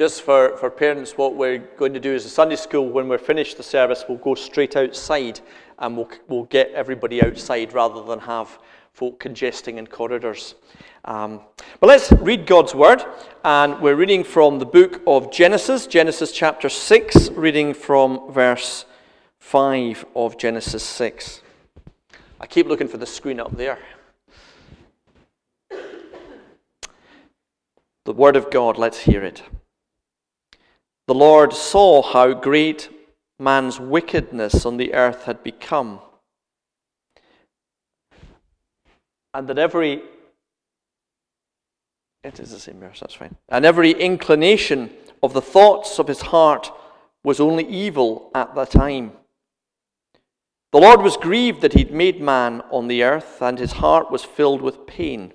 just for, for parents, what we're going to do is a Sunday school, when we're finished the service, we'll go straight outside and we'll, we'll get everybody outside rather than have folk congesting in corridors. Um, but let's read God's word, and we're reading from the book of Genesis, Genesis chapter 6, reading from verse 5 of Genesis 6. I keep looking for the screen up there. The word of God, let's hear it. The Lord saw how great man's wickedness on the earth had become, and that every it is the same verse, that's fine. And every inclination of the thoughts of his heart was only evil at the time. The Lord was grieved that he'd made man on the earth, and his heart was filled with pain.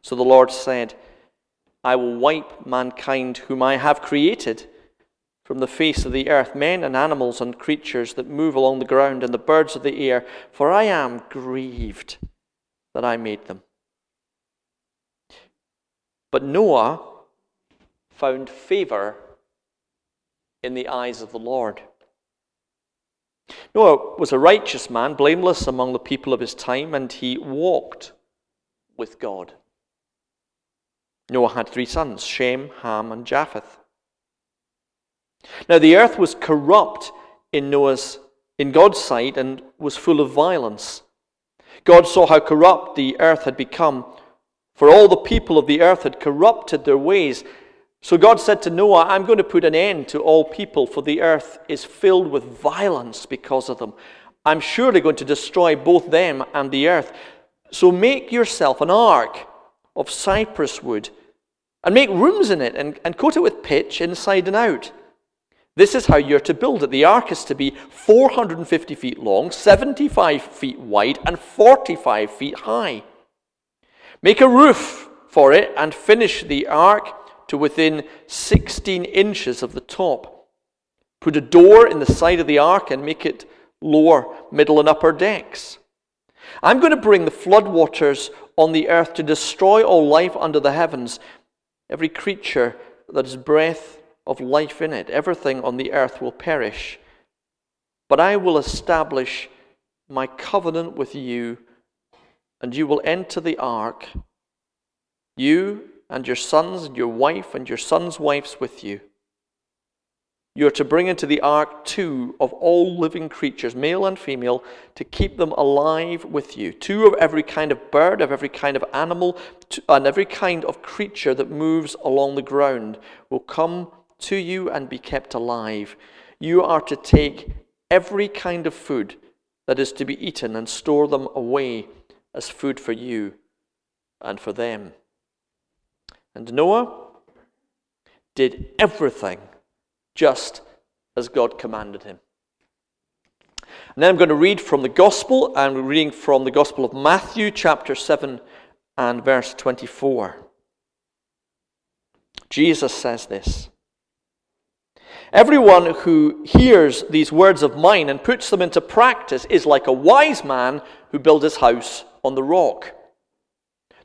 So the Lord said, I will wipe mankind, whom I have created, from the face of the earth, men and animals and creatures that move along the ground and the birds of the air, for I am grieved that I made them. But Noah found favor in the eyes of the Lord. Noah was a righteous man, blameless among the people of his time, and he walked with God. Noah had three sons Shem, Ham, and Japheth. Now the earth was corrupt in Noah's in God's sight and was full of violence. God saw how corrupt the earth had become, for all the people of the earth had corrupted their ways. So God said to Noah, I'm going to put an end to all people, for the earth is filled with violence because of them. I'm surely going to destroy both them and the earth. So make yourself an ark of cypress wood and make rooms in it and, and coat it with pitch inside and out. This is how you're to build it. The ark is to be 450 feet long, 75 feet wide, and 45 feet high. Make a roof for it and finish the ark to within 16 inches of the top. Put a door in the side of the ark and make it lower, middle, and upper decks. I'm going to bring the floodwaters on the earth to destroy all life under the heavens Every creature that has breath of life in it, everything on the earth will perish. But I will establish my covenant with you, and you will enter the ark, you and your sons and your wife and your sons' wives with you. You are to bring into the ark two of all living creatures, male and female, to keep them alive with you. Two of every kind of bird, of every kind of animal, and every kind of creature that moves along the ground will come to you and be kept alive. You are to take every kind of food that is to be eaten and store them away as food for you and for them. And Noah did everything just as God commanded him. And then I'm going to read from the Gospel, and we're reading from the Gospel of Matthew, chapter 7 and verse 24. Jesus says this Everyone who hears these words of mine and puts them into practice is like a wise man who built his house on the rock.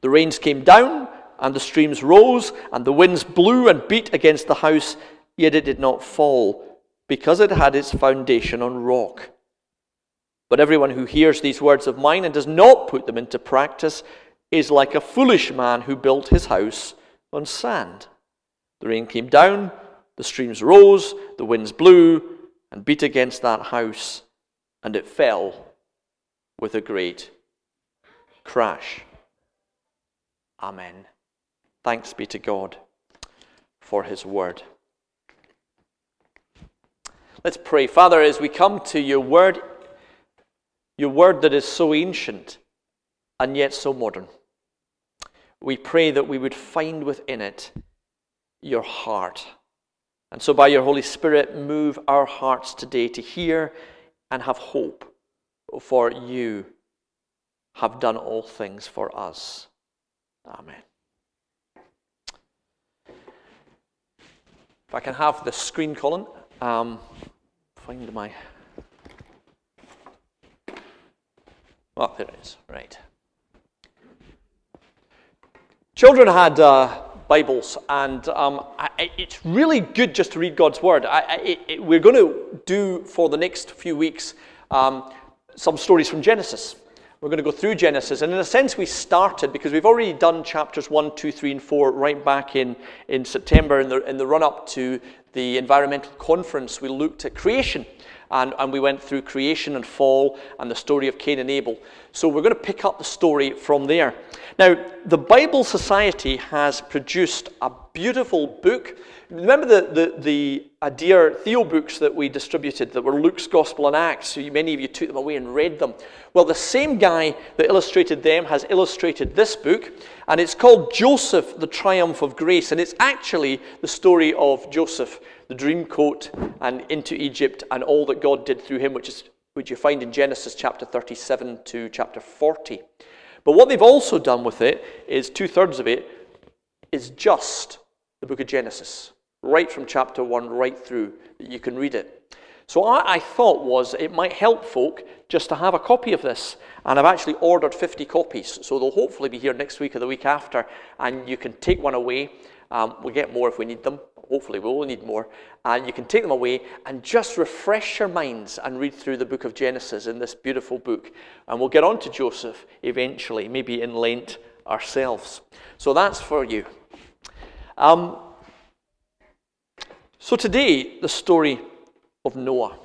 The rains came down, and the streams rose, and the winds blew and beat against the house yet it did not fall, because it had its foundation on rock. But everyone who hears these words of mine and does not put them into practice is like a foolish man who built his house on sand. The rain came down, the streams rose, the winds blew and beat against that house, and it fell with a great crash. Amen. Thanks be to God for his word. Let's pray. Father, as we come to your word, your word that is so ancient and yet so modern, we pray that we would find within it your heart. And so, by your Holy Spirit, move our hearts today to hear and have hope, for you have done all things for us. Amen. If I can have the screen, Colin. Um, find my. Well, there it is. Right. Children had uh, Bibles, and um, I, it's really good just to read God's Word. I, it, we're going to do for the next few weeks um, some stories from Genesis. We're going to go through Genesis, and in a sense, we started because we've already done chapters 1, 2, 3, and 4 right back in, in September in the, in the run up to the environmental conference. We looked at creation and, and we went through creation and fall and the story of Cain and Abel. So we're going to pick up the story from there. Now, the Bible Society has produced a beautiful book. Remember the, the, the Adair Theo books that we distributed that were Luke's Gospel and Acts? So many of you took them away and read them. Well, the same guy that illustrated them has illustrated this book, and it's called Joseph, the Triumph of Grace. And it's actually the story of Joseph the dream coat and into Egypt and all that God did through him, which is which you find in Genesis chapter 37 to chapter 40. But what they've also done with it is two thirds of it is just the book of Genesis, right from chapter 1 right through, that you can read it. So I, I thought was it might help folk just to have a copy of this. And I've actually ordered 50 copies, so they'll hopefully be here next week or the week after, and you can take one away. Um, we'll get more if we need them, hopefully we will need more, and you can take them away and just refresh your minds and read through the book of Genesis in this beautiful book. And we'll get on to Joseph eventually, maybe in Lent ourselves. So that's for you. Um, so today, the story of Noah.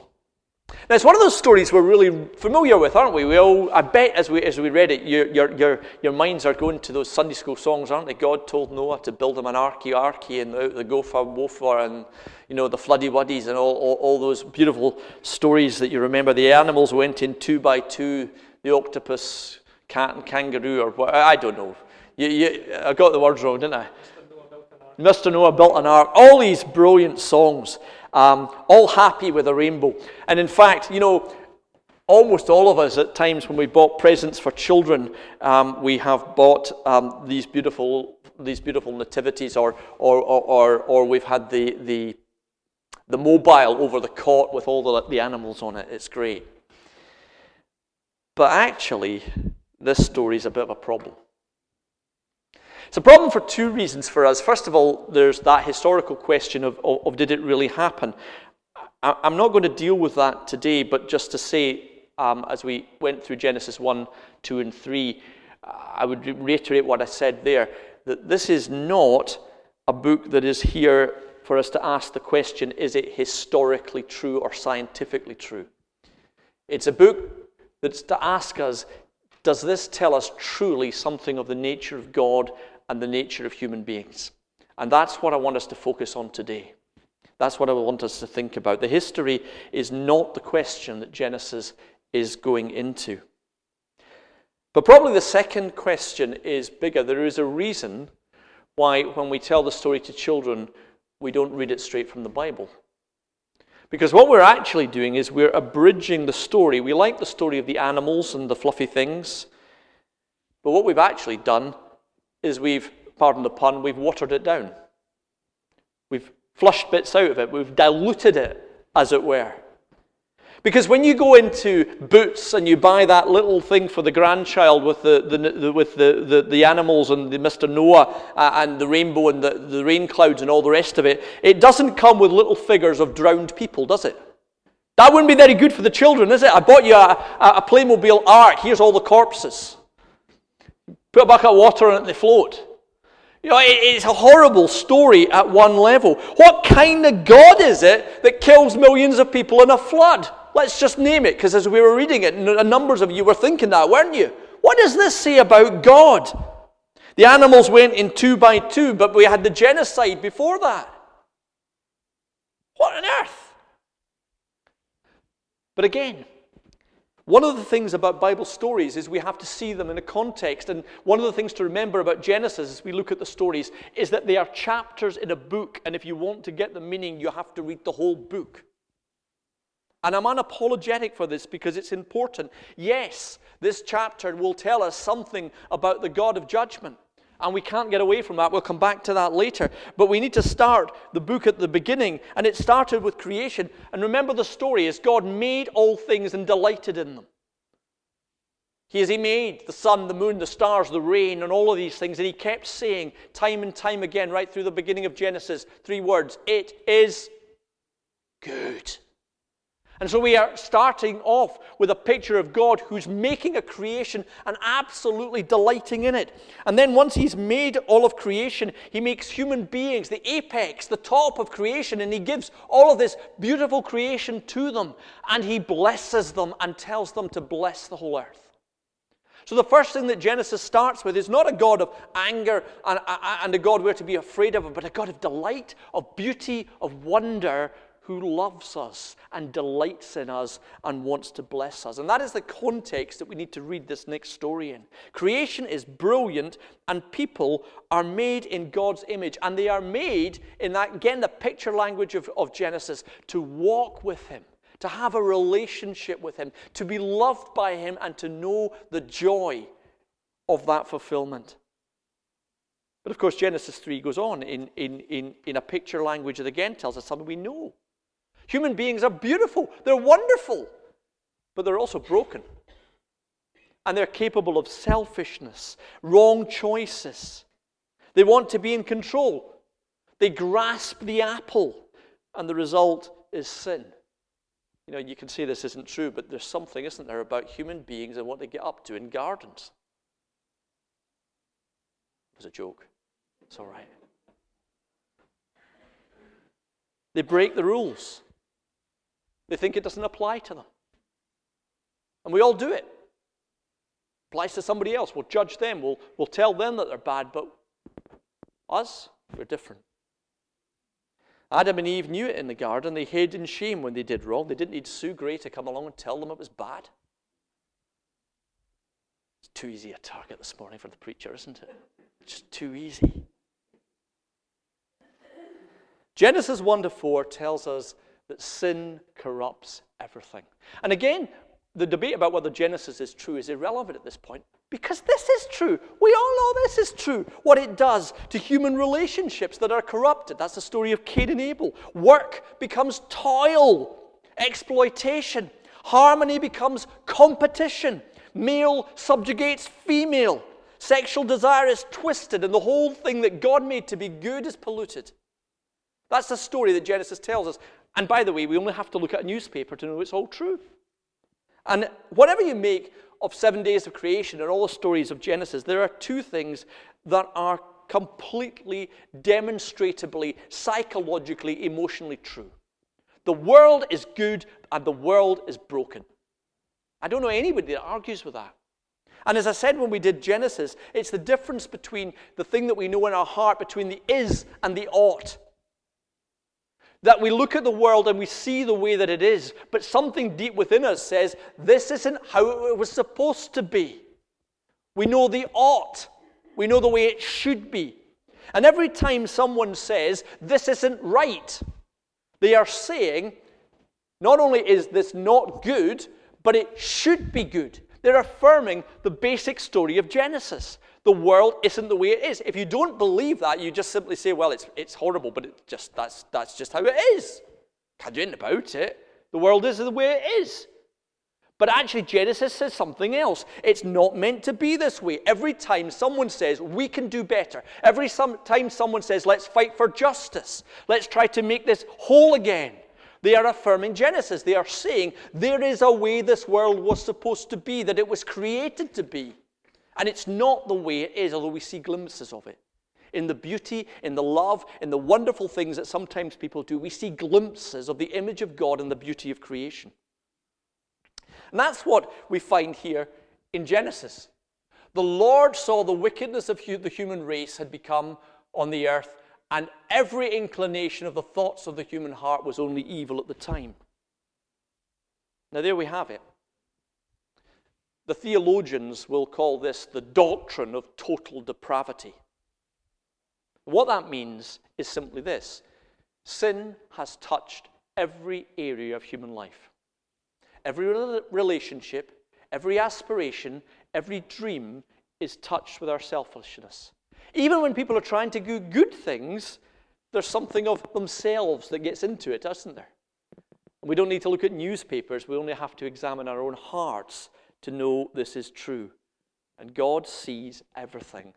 Now, it's one of those stories we're really familiar with, aren't we? We all, I bet as we, as we read it, your, your, your, your minds are going to those Sunday school songs, aren't they? God told Noah to build him an arky, arky, and out the gopher, woofer, and, you know, the floody wuddies, and all, all, all those beautiful stories that you remember. The animals went in two by two, the octopus, cat, and kangaroo, or what, I don't know. You, you, I got the words wrong, didn't I? Mr. Noah built an ark. All these brilliant songs um, all happy with a rainbow. And in fact, you know, almost all of us at times when we bought presents for children, um, we have bought um, these beautiful these beautiful nativities, or or or, or we've had the the the mobile over the cot with all the, the animals on it. It's great. But actually, this story is a bit of a problem. It's a problem for two reasons for us. First of all, there's that historical question of, of, of did it really happen? I, am not going to deal with that today, but just to say, um, as we went through Genesis 1, 2, and 3, I would reiterate what I said there that this is not a book that is here for us to ask the question is it historically true or scientifically true? It's a book that's to ask us does this tell us truly something of the nature of God and the nature of human beings. And that's what I want us to focus on today. That's what I want us to think about. The history is not the question that Genesis is going into. But probably the second question is bigger. There is a reason why, when we tell the story to children, we don't read it straight from the Bible. Because what we're actually doing is we're abridging the story. We like the story of the animals and the fluffy things. But what we've actually done is we've, pardon the pun, we've watered it down. We've flushed bits out of it. We've diluted it, as it were. Because when you go into Boots and you buy that little thing for the grandchild with the, the, the with the, the, the, animals and the Mr. Noah uh, and the rainbow and the, the rain clouds and all the rest of it, it doesn't come with little figures of drowned people, does it? That wouldn't be very good for the children, is it? I bought you a, a Playmobil ark. Here's all the corpses. Put a bucket of water on it and they float. You know, it's a horrible story at one level. What kind of God is it that kills millions of people in a flood? Let's just name it, because as we were reading it, numbers of you were thinking that, weren't you? What does this say about God? The animals went in two by two, but we had the genocide before that. What on earth? But again, one of the things about Bible stories is we have to see them in a context. And one of the things to remember about Genesis as we look at the stories is that they are chapters in a book. And if you want to get the meaning, you have to read the whole book. And I'm unapologetic for this because it's important. Yes, this chapter will tell us something about the God of judgment. And we can't get away from that. We'll come back to that later. But we need to start the book at the beginning. And it started with creation. And remember the story is God made all things and delighted in them. He has He made the sun, the moon, the stars, the rain, and all of these things. And He kept saying time and time again, right through the beginning of Genesis, three words It is good. And so we are starting off with a picture of God who's making a creation and absolutely delighting in it. And then once he's made all of creation, he makes human beings the apex, the top of creation, and he gives all of this beautiful creation to them. And he blesses them and tells them to bless the whole earth. So the first thing that Genesis starts with is not a God of anger and, and a God we're to be afraid of, but a God of delight, of beauty, of wonder, who loves us and delights in us and wants to bless us. And that is the context that we need to read this next story in. Creation is brilliant, and people are made in God's image. And they are made in that, again, the picture language of, of Genesis, to walk with Him. To have a relationship with Him, to be loved by Him, and to know the joy of that fulfillment. But of course, Genesis 3 goes on in, in, in, in a picture language that again tells us something we know. Human beings are beautiful, they're wonderful, but they're also broken. And they're capable of selfishness, wrong choices. They want to be in control. They grasp the apple, and the result is sin. You know, you can say this isn't true, but there's something, isn't there, about human beings and what they get up to in gardens. It was a joke. It's all right. They break the rules. They think it doesn't apply to them. And we all do it. Applies to somebody else. We'll judge them. We'll, we'll tell them that they're bad, but us, we're different. Adam and Eve knew it in the garden. They hid in shame when they did wrong. They didn't need Sue Gray to come along and tell them it was bad. It's too easy a target this morning for the preacher, isn't it? Just too easy. Genesis 1 to 4 tells us that sin corrupts everything. And again, the debate about whether Genesis is true is irrelevant at this point because this is true. We all know this is true. What it does to human relationships that are corrupted. That's the story of Cain and Abel. Work becomes toil, exploitation. Harmony becomes competition. Male subjugates female. Sexual desire is twisted, and the whole thing that God made to be good is polluted. That's the story that Genesis tells us. And by the way, we only have to look at a newspaper to know it's all true. And whatever you make of seven days of creation and all the stories of Genesis, there are two things that are completely, demonstrably, psychologically, emotionally true. The world is good and the world is broken. I don't know anybody that argues with that. And as I said when we did Genesis, it's the difference between the thing that we know in our heart, between the is and the ought. That we look at the world and we see the way that it is, but something deep within us says, this isn't how it was supposed to be. We know the ought, we know the way it should be. And every time someone says, this isn't right, they are saying, not only is this not good, but it should be good. They're affirming the basic story of Genesis. The world isn't the way it is. If you don't believe that, you just simply say, well, it's, it's horrible, but it just, that's, that's just how it is. Can't do anything about it. The world is the way it is. But actually, Genesis says something else. It's not meant to be this way. Every time someone says, we can do better, every time someone says, let's fight for justice, let's try to make this whole again, they are affirming Genesis. They are saying there is a way this world was supposed to be, that it was created to be. And it's not the way it is, although we see glimpses of it. In the beauty, in the love, in the wonderful things that sometimes people do, we see glimpses of the image of God and the beauty of creation. And that's what we find here in Genesis. The Lord saw the wickedness of the human race had become on the earth, and every inclination of the thoughts of the human heart was only evil at the time. Now, there we have it. The theologians will call this the doctrine of total depravity. What that means is simply this sin has touched every area of human life. Every relationship, every aspiration, every dream is touched with our selfishness. Even when people are trying to do good things, there's something of themselves that gets into it, doesn't there? And we don't need to look at newspapers, we only have to examine our own hearts to know this is true. And God sees everything,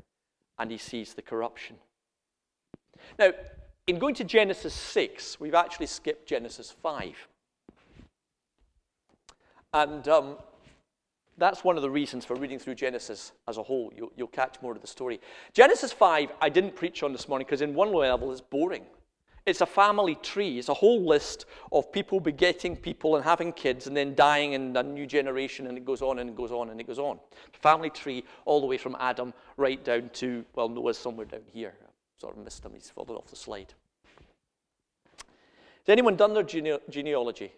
and He sees the corruption. Now, in going to Genesis 6, we've actually skipped Genesis 5. And um, that's one of the reasons for reading through Genesis as a whole. You'll, you'll catch more of the story. Genesis 5, I didn't preach on this morning because, in one level, it's boring. It's a family tree. It's a whole list of people begetting people and having kids and then dying and a new generation, and it goes on and it goes on and it goes on. Family tree all the way from Adam right down to, well, Noah's somewhere down here. I sort of missed him. He's fallen off the slide. Has anyone done their gene- genealogy?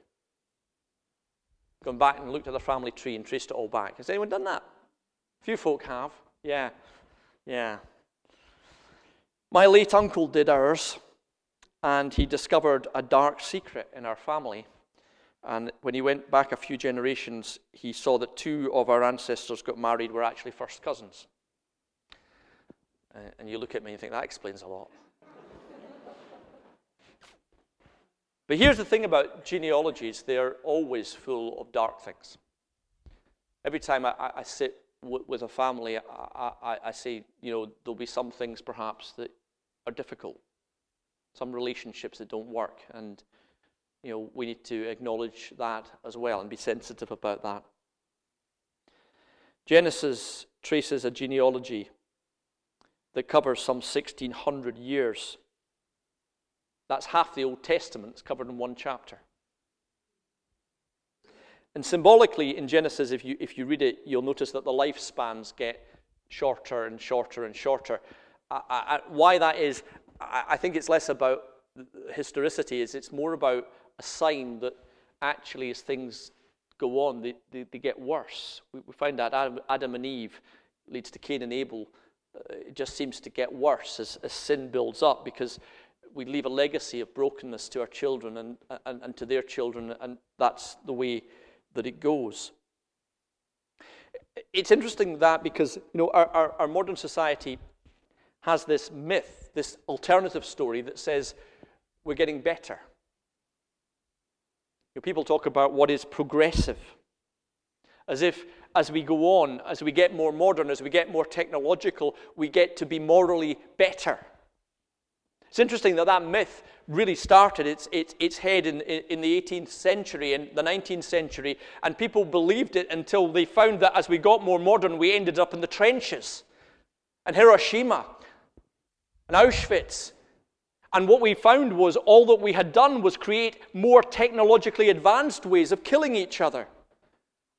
Gone back and looked at their family tree and traced it all back. Has anyone done that? A few folk have. Yeah. Yeah. My late uncle did ours and he discovered a dark secret in our family. And when he went back a few generations, he saw that two of our ancestors got married were actually first cousins. Uh, and you look at me and think, that explains a lot. but here's the thing about genealogies they're always full of dark things. Every time I, I sit w- with a family, I, I, I say, you know, there'll be some things perhaps that are difficult some relationships that don't work. And, you know, we need to acknowledge that as well and be sensitive about that. Genesis traces a genealogy that covers some 1600 years. That's half the Old Testament, it's covered in one chapter. And symbolically, in Genesis, if you, if you read it, you'll notice that the lifespans get shorter and shorter and shorter. I, I, why that is, I think it's less about historicity, is it's more about a sign that actually as things go on, they, they, they get worse. We, we find that Adam, Adam, and Eve leads to Cain and Abel. Uh, it just seems to get worse as, as sin builds up because we leave a legacy of brokenness to our children and, and, and to their children, and that's the way that it goes. It's interesting that because you know our, our, our modern society has this myth, this alternative story that says we're getting better. You know, people talk about what is progressive, as if as we go on, as we get more modern, as we get more technological, we get to be morally better. It's interesting that that myth really started its, its, its head in, in the 18th century and the 19th century, and people believed it until they found that as we got more modern, we ended up in the trenches. And Hiroshima and Auschwitz. And what we found was all that we had done was create more technologically advanced ways of killing each other.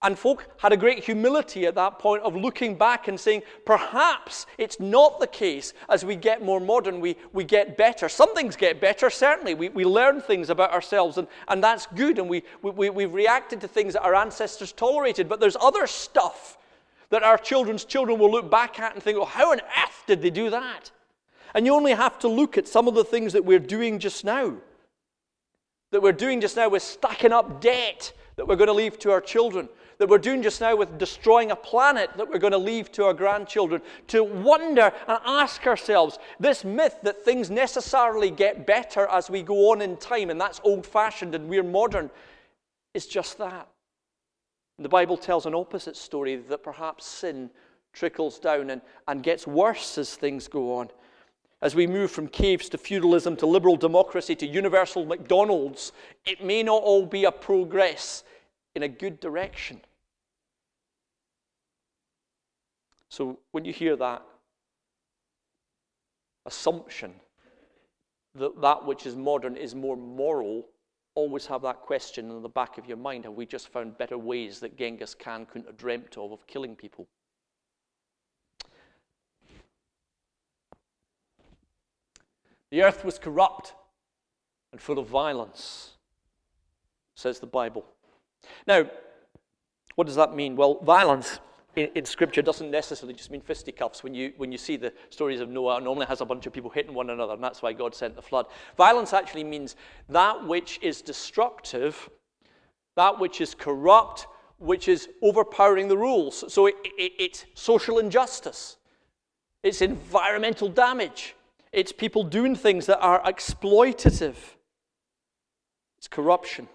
And folk had a great humility at that point of looking back and saying, perhaps it's not the case as we get more modern, we, we get better. Some things get better, certainly. We, we learn things about ourselves, and, and that's good. And we, we, we've reacted to things that our ancestors tolerated. But there's other stuff that our children's children will look back at and think, oh, how on earth did they do that? And you only have to look at some of the things that we're doing just now. That we're doing just now with stacking up debt that we're going to leave to our children. That we're doing just now with destroying a planet that we're going to leave to our grandchildren. To wonder and ask ourselves this myth that things necessarily get better as we go on in time, and that's old fashioned and we're modern, is just that. And the Bible tells an opposite story that perhaps sin trickles down and, and gets worse as things go on. As we move from caves to feudalism to liberal democracy to universal McDonald's, it may not all be a progress in a good direction. So when you hear that assumption that that which is modern is more moral, always have that question in the back of your mind have we just found better ways that Genghis Khan couldn't have dreamt of of killing people? The earth was corrupt and full of violence, says the Bible. Now, what does that mean? Well, violence in, in, Scripture doesn't necessarily just mean fisticuffs. When you, when you see the stories of Noah, it normally has a bunch of people hitting one another, and that's why God sent the flood. Violence actually means that which is destructive, that which is corrupt, which is overpowering the rules. So it, it, it's social injustice, it's environmental damage, it's people doing things that are exploitative. It's corruption.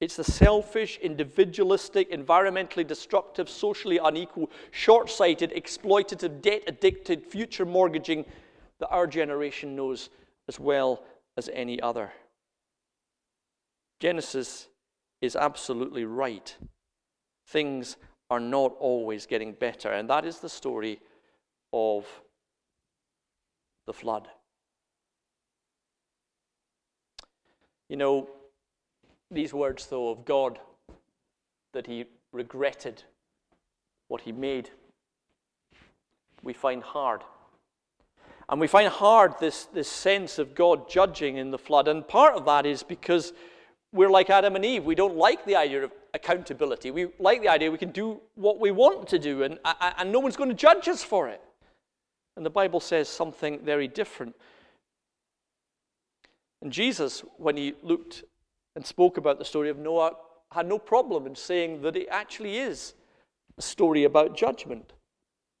It's the selfish, individualistic, environmentally destructive, socially unequal, short sighted, exploitative, debt addicted, future mortgaging that our generation knows as well as any other. Genesis is absolutely right. Things are not always getting better, and that is the story of the flood. You know, these words, though, of God, that he regretted what he made, we find hard. And we find hard this, this sense of God judging in the flood. And part of that is because we're like Adam and Eve. We don't like the idea of accountability. We like the idea we can do what we want to do, and, and no one's going to judge us for it. And the Bible says something very different. And Jesus, when he looked and spoke about the story of Noah, had no problem in saying that it actually is a story about judgment.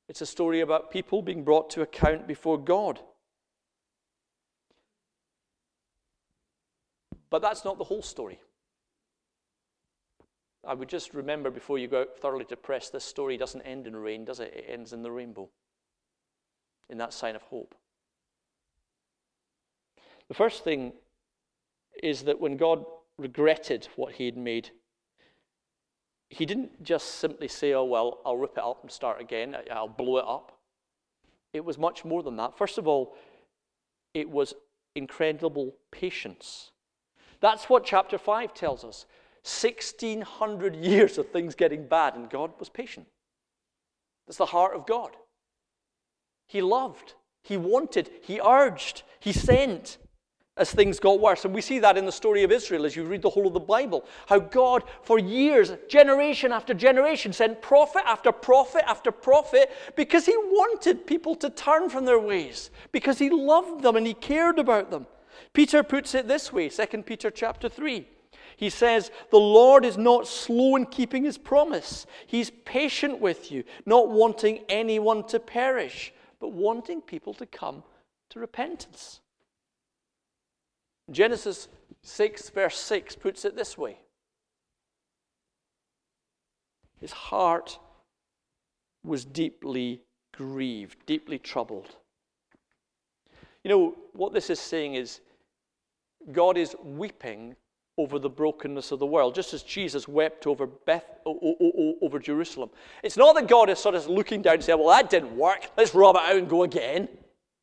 It's a story about people being brought to account before God. But that's not the whole story. I would just remember before you go thoroughly depressed, this story doesn't end in rain, does it? It ends in the rainbow, in that sign of hope. The first thing is that when God regretted what he had made. He didn't just simply say, Oh, well, I'll rip it up and start again, I'll blow it up. It was much more than that. First of all, it was incredible patience. That's what chapter 5 tells us. 1600 years of things getting bad, and God was patient. That's the heart of God. He loved, He wanted, He urged, He sent as things got worse. And we see that in the story of Israel as you read the whole of the Bible. How God, for years, generation after generation, sent prophet after prophet after prophet because He wanted people to turn from their ways, because He loved them and He cared about them. Peter puts it this way 2 Peter chapter 3. He says, The Lord is not slow in keeping his promise. He's patient with you, not wanting anyone to perish, but wanting people to come to repentance. Genesis 6, verse 6 puts it this way His heart was deeply grieved, deeply troubled. You know, what this is saying is God is weeping over the brokenness of the world, just as Jesus wept over, Beth, over Jerusalem. It's not that God is sort of looking down and saying, Well, that didn't work. Let's rub it out and go again.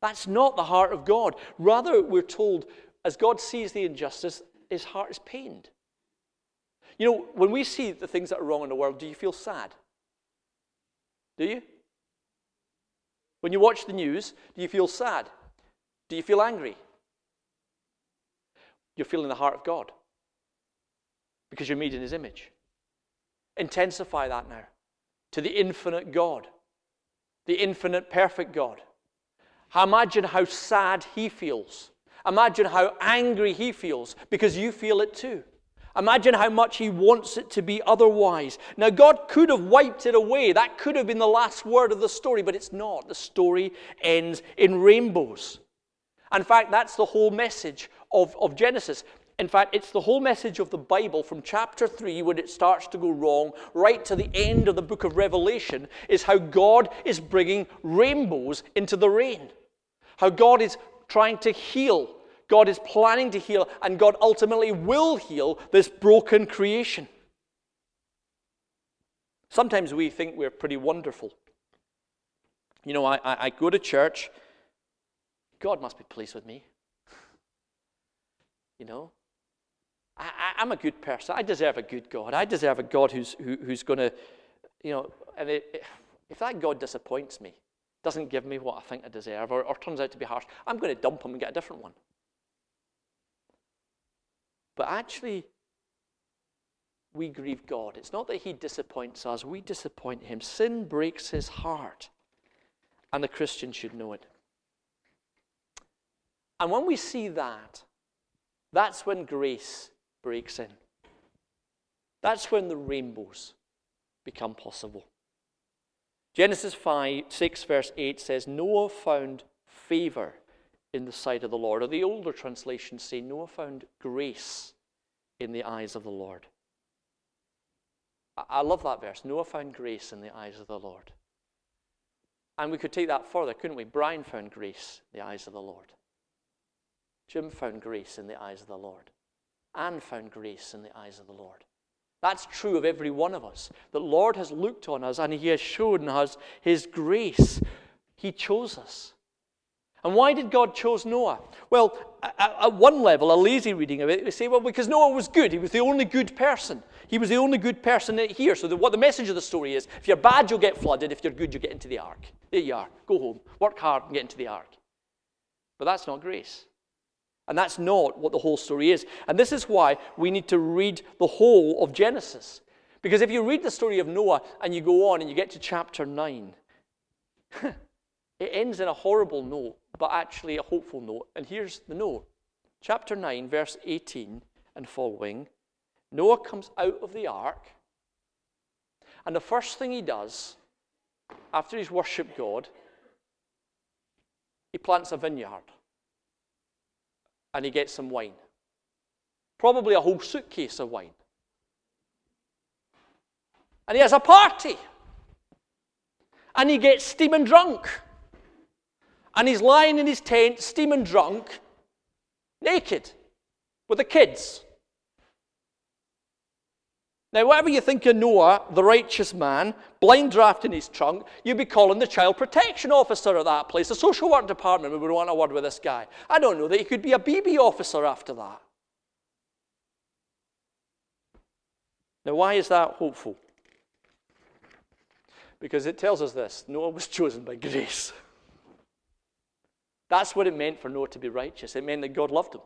That's not the heart of God. Rather, we're told as God sees the injustice, his heart is pained. You know, when we see the things that are wrong in the world, do you feel sad? Do you? When you watch the news, do you feel sad? Do you feel angry? You're feeling the heart of God because you're made in his image. Intensify that now to the infinite God, the infinite perfect God. Imagine how sad he feels Imagine how angry he feels because you feel it too. Imagine how much he wants it to be otherwise. Now, God could have wiped it away. That could have been the last word of the story, but it's not. The story ends in rainbows. In fact, that's the whole message of, of Genesis. In fact, it's the whole message of the Bible from chapter 3 when it starts to go wrong, right to the end of the book of Revelation, is how God is bringing rainbows into the rain. How God is trying to heal. God is planning to heal, and God ultimately will heal this broken creation. Sometimes we think we're pretty wonderful. You know, I, I, I go to church, God must be pleased with me. You know, I, am a good person. I deserve a good God. I deserve a God who's, who, who's going to, you know, and it, if that God disappoints me, doesn't give me what I think I deserve, or, or turns out to be harsh, I'm going to dump him and get a different one. But actually, we grieve God. It's not that he disappoints us, we disappoint him. Sin breaks his heart, and the Christian should know it. And when we see that, that's when grace breaks in. That's when the rainbows become possible. Genesis 5, 6, verse 8 says, Noah found favor in the sight of the Lord. Or the older translations say, Noah found grace in the eyes of the Lord. I love that verse. Noah found grace in the eyes of the Lord. And we could take that further, couldn't we? Brian found grace in the eyes of the Lord. Jim found grace in the eyes of the Lord. Anne found grace in the eyes of the Lord. That's true of every one of us. The Lord has looked on us and He has shown us His grace. He chose us. And why did God choose Noah? Well, at one level, a lazy reading of it, we say, well, because Noah was good. He was the only good person. He was the only good person here. So the, what the message of the story is, if you're bad, you'll get flooded. If you're good, you get into the ark. There you are. Go home. Work hard and get into the ark. But that's not grace. And that's not what the whole story is. And this is why we need to read the whole of Genesis. Because if you read the story of Noah and you go on and you get to chapter 9, it ends in a horrible note but actually a hopeful note. And here's the note chapter 9, verse 18 and following Noah comes out of the ark, and the first thing he does after he's worshipped God, he plants a vineyard and he gets some wine. Probably a whole suitcase of wine. And he has a party. And he gets steaming drunk and he's lying in his tent, steaming drunk, naked, with the kids. Now, whatever you think of Noah, the righteous man, blind draft in his trunk, you'd be calling the child protection officer at that place. The social work department would want a word with this guy. I don't know that he could be a BB officer after that. Now, why is that hopeful? Because it tells us this Noah was chosen by grace. That's what it meant for Noah to be righteous. It meant that God loved him.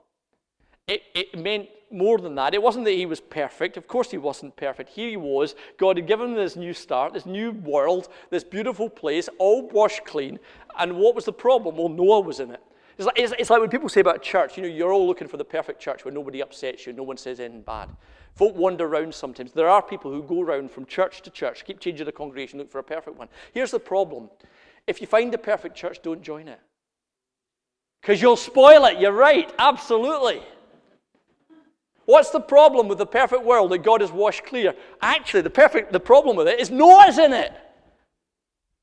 It, it, meant more than that. It wasn't that he was perfect. Of course, he wasn't perfect. Here he was. God had given him this new start, this new world, this beautiful place, all washed clean. And what was the problem? Well, Noah was in it. It's like, it's, it's like when people say about church, you know, you're all looking for the perfect church where nobody upsets you, no one says anything bad. Folk wander around sometimes. There are people who go around from church to church, keep changing the congregation, look for a perfect one. Here's the problem if you find a perfect church, don't join it. Because you'll spoil it. You're right. Absolutely. What's the problem with the perfect world that God has washed clear? Actually, the perfect the problem with it is Noah's in it.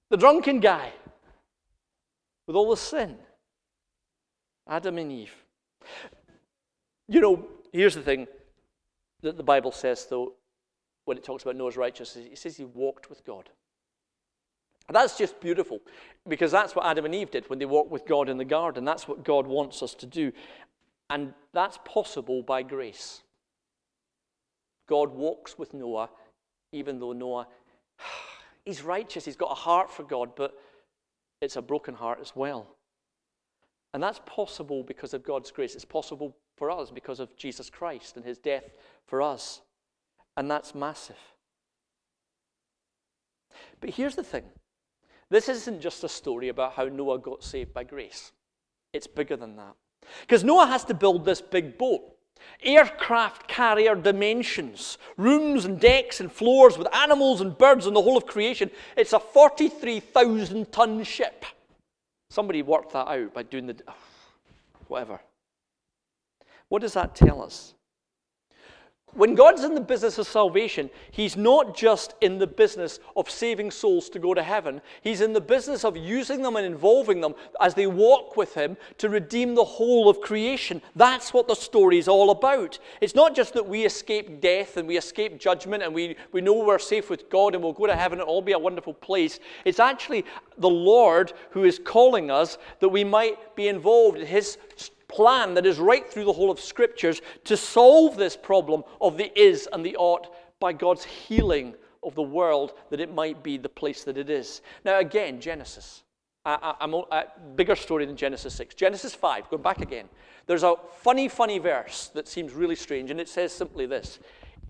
The drunken guy with all the sin. Adam and Eve. You know, here's the thing that the Bible says though when it talks about Noah's righteousness, it says he walked with God. That's just beautiful because that's what Adam and Eve did when they walked with God in the garden. That's what God wants us to do. And that's possible by grace. God walks with Noah, even though Noah, he's righteous, he's got a heart for God, but it's a broken heart as well. And that's possible because of God's grace. It's possible for us because of Jesus Christ and his death for us. And that's massive. But here's the thing this isn't just a story about how Noah got saved by grace, it's bigger than that. Because Noah has to build this big boat. Aircraft carrier dimensions, rooms and decks and floors with animals and birds and the whole of creation. It's a 43,000 ton ship. Somebody worked that out by doing the. whatever. What does that tell us? When God's in the business of salvation, He's not just in the business of saving souls to go to heaven. He's in the business of using them and involving them as they walk with Him to redeem the whole of creation. That's what the story is all about. It's not just that we escape death and we escape judgment and we, we know we're safe with God and we'll go to heaven and it'll all be a wonderful place. It's actually the Lord who is calling us that we might be involved in His plan that is right through the whole of Scriptures to solve this problem of the is and the ought by God's healing of the world that it might be the place that it is. Now, again, Genesis. I, am a bigger story than Genesis 6. Genesis 5, going back again. There's a funny, funny verse that seems really strange, and it says simply this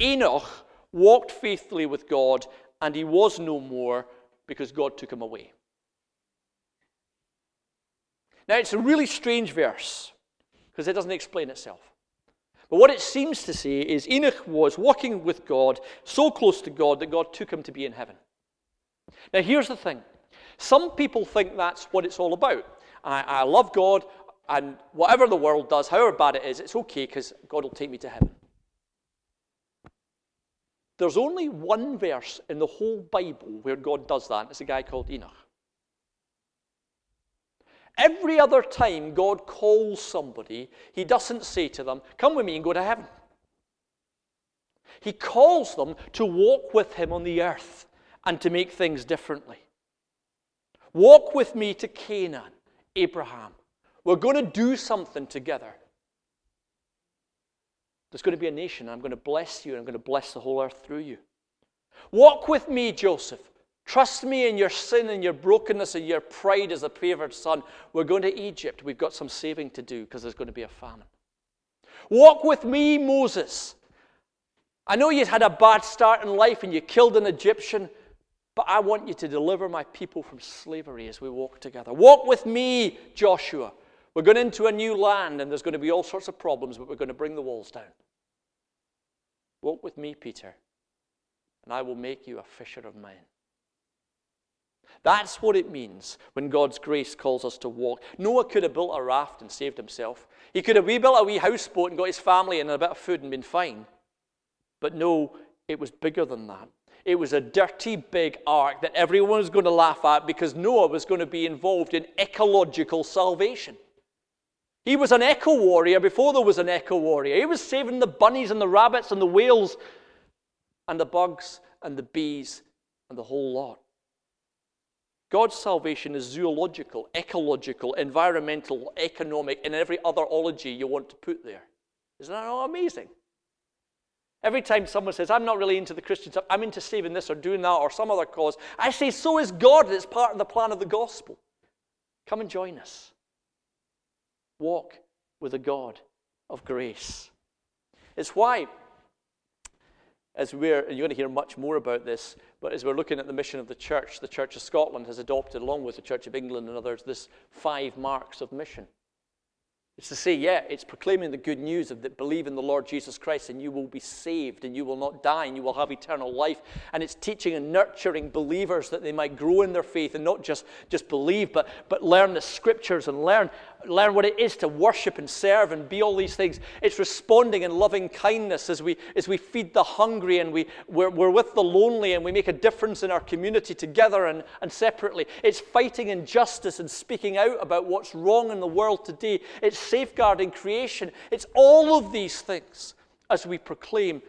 Enoch walked faithfully with God, and he was no more because God took him away. Now, it's a really strange verse because it doesn't explain itself. But what it seems to say is Enoch was walking with God, so close to God that God took him to be in heaven. Now, here's the thing some people think that's what it's all about. I, I love God, and whatever the world does, however bad it is, it's okay because God will take me to heaven. There's only one verse in the whole Bible where God does that. and It's a guy called Enoch. Every other time God calls somebody, he doesn't say to them, Come with me and go to heaven. He calls them to walk with him on the earth and to make things differently. Walk with me to Canaan, Abraham. We're going to do something together. There's going to be a nation. I'm going to bless you, and I'm going to bless the whole earth through you. Walk with me, Joseph. Trust me in your sin and your brokenness and your pride as a favored son. We're going to Egypt. We've got some saving to do because there's going to be a famine. Walk with me, Moses. I know you had a bad start in life and you killed an Egyptian, but I want you to deliver my people from slavery as we walk together. Walk with me, Joshua. We're going into a new land and there's going to be all sorts of problems, but we're going to bring the walls down. Walk with me, Peter, and I will make you a fisher of men. That's what it means when God's grace calls us to walk. Noah could have built a raft and saved himself. He could have rebuilt a wee houseboat and got his family and a bit of food and been fine. But no, it was bigger than that. It was a dirty, big ark that everyone was going to laugh at because Noah was going to be involved in ecological salvation. He was an eco warrior before there was an eco warrior. He was saving the bunnies and the rabbits and the whales and the bugs and the bees and the whole lot. God's salvation is zoological, ecological, environmental, economic, and every other ology you want to put there. Isn't that all amazing? Every time someone says, I'm not really into the Christian stuff, I'm into saving this or doing that or some other cause, I say, so is God. It's part of the plan of the gospel. Come and join us. Walk with a God of grace. It's why, as we're, and you're going to hear much more about this, but as we're looking at the mission of the church, the Church of Scotland has adopted, along with the Church of England and others, this five marks of mission. It's to say, yeah, it's proclaiming the good news of that believe in the Lord Jesus Christ and you will be saved and you will not die and you will have eternal life. And it's teaching and nurturing believers that they might grow in their faith and not just, just believe, but, but learn the scriptures and learn learn what it is to worship and serve and be all these things. It's responding in loving kindness as we, as we feed the hungry and we, we're, we're with the lonely and we make a difference in our community together and, and separately. It's fighting injustice and speaking out about what's wrong in the world today. It's safeguarding creation. It's all of these things as we proclaim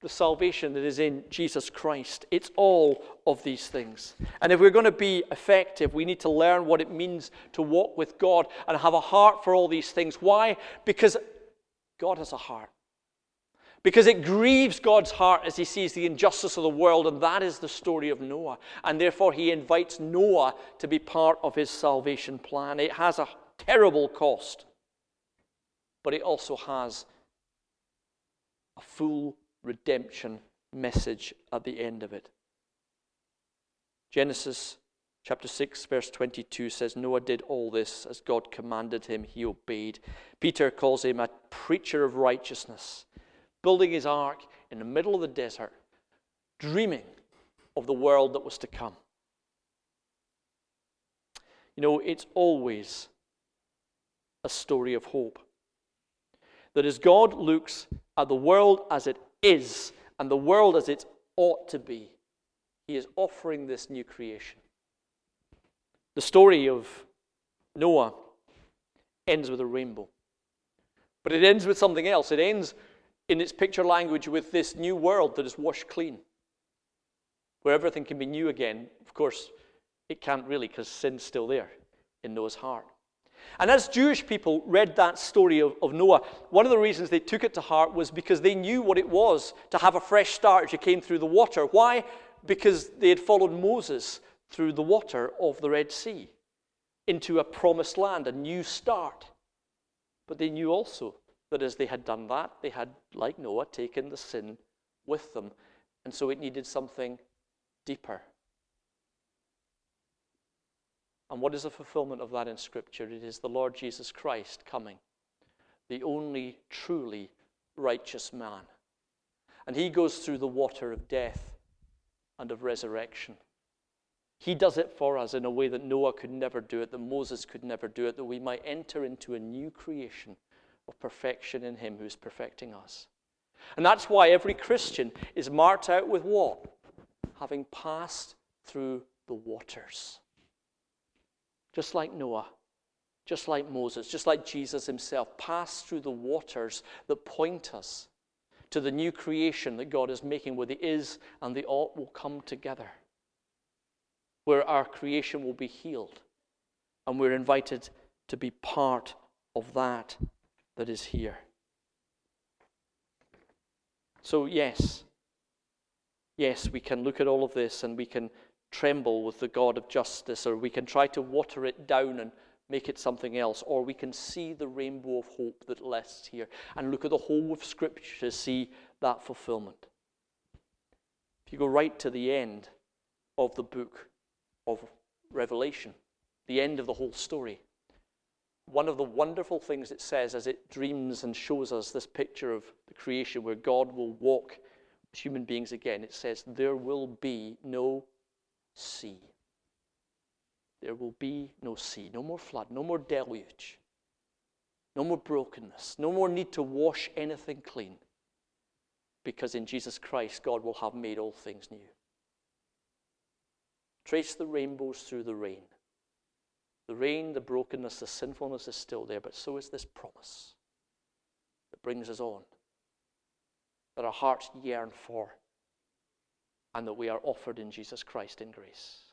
the salvation that is in Jesus Christ. It's all of these things. And if we're going to be effective, we need to learn what it means to walk with God and have a heart for all these things. Why? Because God has a heart. Because it grieves God's heart as he sees the injustice of the world, and that is the story of Noah. And therefore, he invites Noah to be part of his salvation plan. It has a terrible cost, but it also has a full redemption message at the end of it. Genesis chapter 6, verse 22 says, Noah did all this as God commanded him, he obeyed. Peter calls him a preacher of righteousness, building his ark in the middle of the desert, dreaming of the world that was to come. You know, it's always a story of hope. That as God looks at the world as it is and the world as it ought to be. He is offering this new creation. The story of Noah ends with a rainbow. But it ends with something else. It ends in its picture language with this new world that is washed clean, where everything can be new again. Of course, it can't really because sin's still there in Noah's heart. And as Jewish people read that story of, of, Noah, one of the reasons they took it to heart was because they knew what it was to have a fresh start as you came through the water. Why? Because they had followed Moses through the water of the Red Sea into a promised land, a new start. But they knew also that as they had done that, they had, like Noah, taken the sin with them. And so it needed something deeper and what is the fulfillment of that in Scripture? It is the Lord Jesus Christ coming, the only truly righteous man. And he goes through the water of death and of resurrection. He does it for us in a way that Noah could never do it, that Moses could never do it, that we might enter into a new creation of perfection in him who is perfecting us. And that's why every Christian is marked out with what? Having passed through the waters. Just like Noah, just like Moses, just like Jesus himself, pass through the waters that point us to the new creation that God is making, where the is and the ought will come together, where our creation will be healed, and we're invited to be part of that that is here. So, yes, yes, we can look at all of this and we can tremble with the God of justice, or we can try to water it down and make it something else, or we can see the rainbow of hope that rests here and look at the whole of Scripture to see that fulfillment. If you go right to the end of the book of Revelation, the end of the whole story, one of the wonderful things it says as it dreams and shows us this picture of the creation where God will walk with human beings again, it says, There will be no sea. There will be no sea, no more flood, no more deluge, no more brokenness, no more need to wash anything clean. Because in Jesus Christ, God will have made all things new. Trace the rainbows through the rain. The rain, the brokenness, the sinfulness is still there, but so is this promise that brings us on, that our hearts yearn for, and that we are offered in Jesus Christ in grace.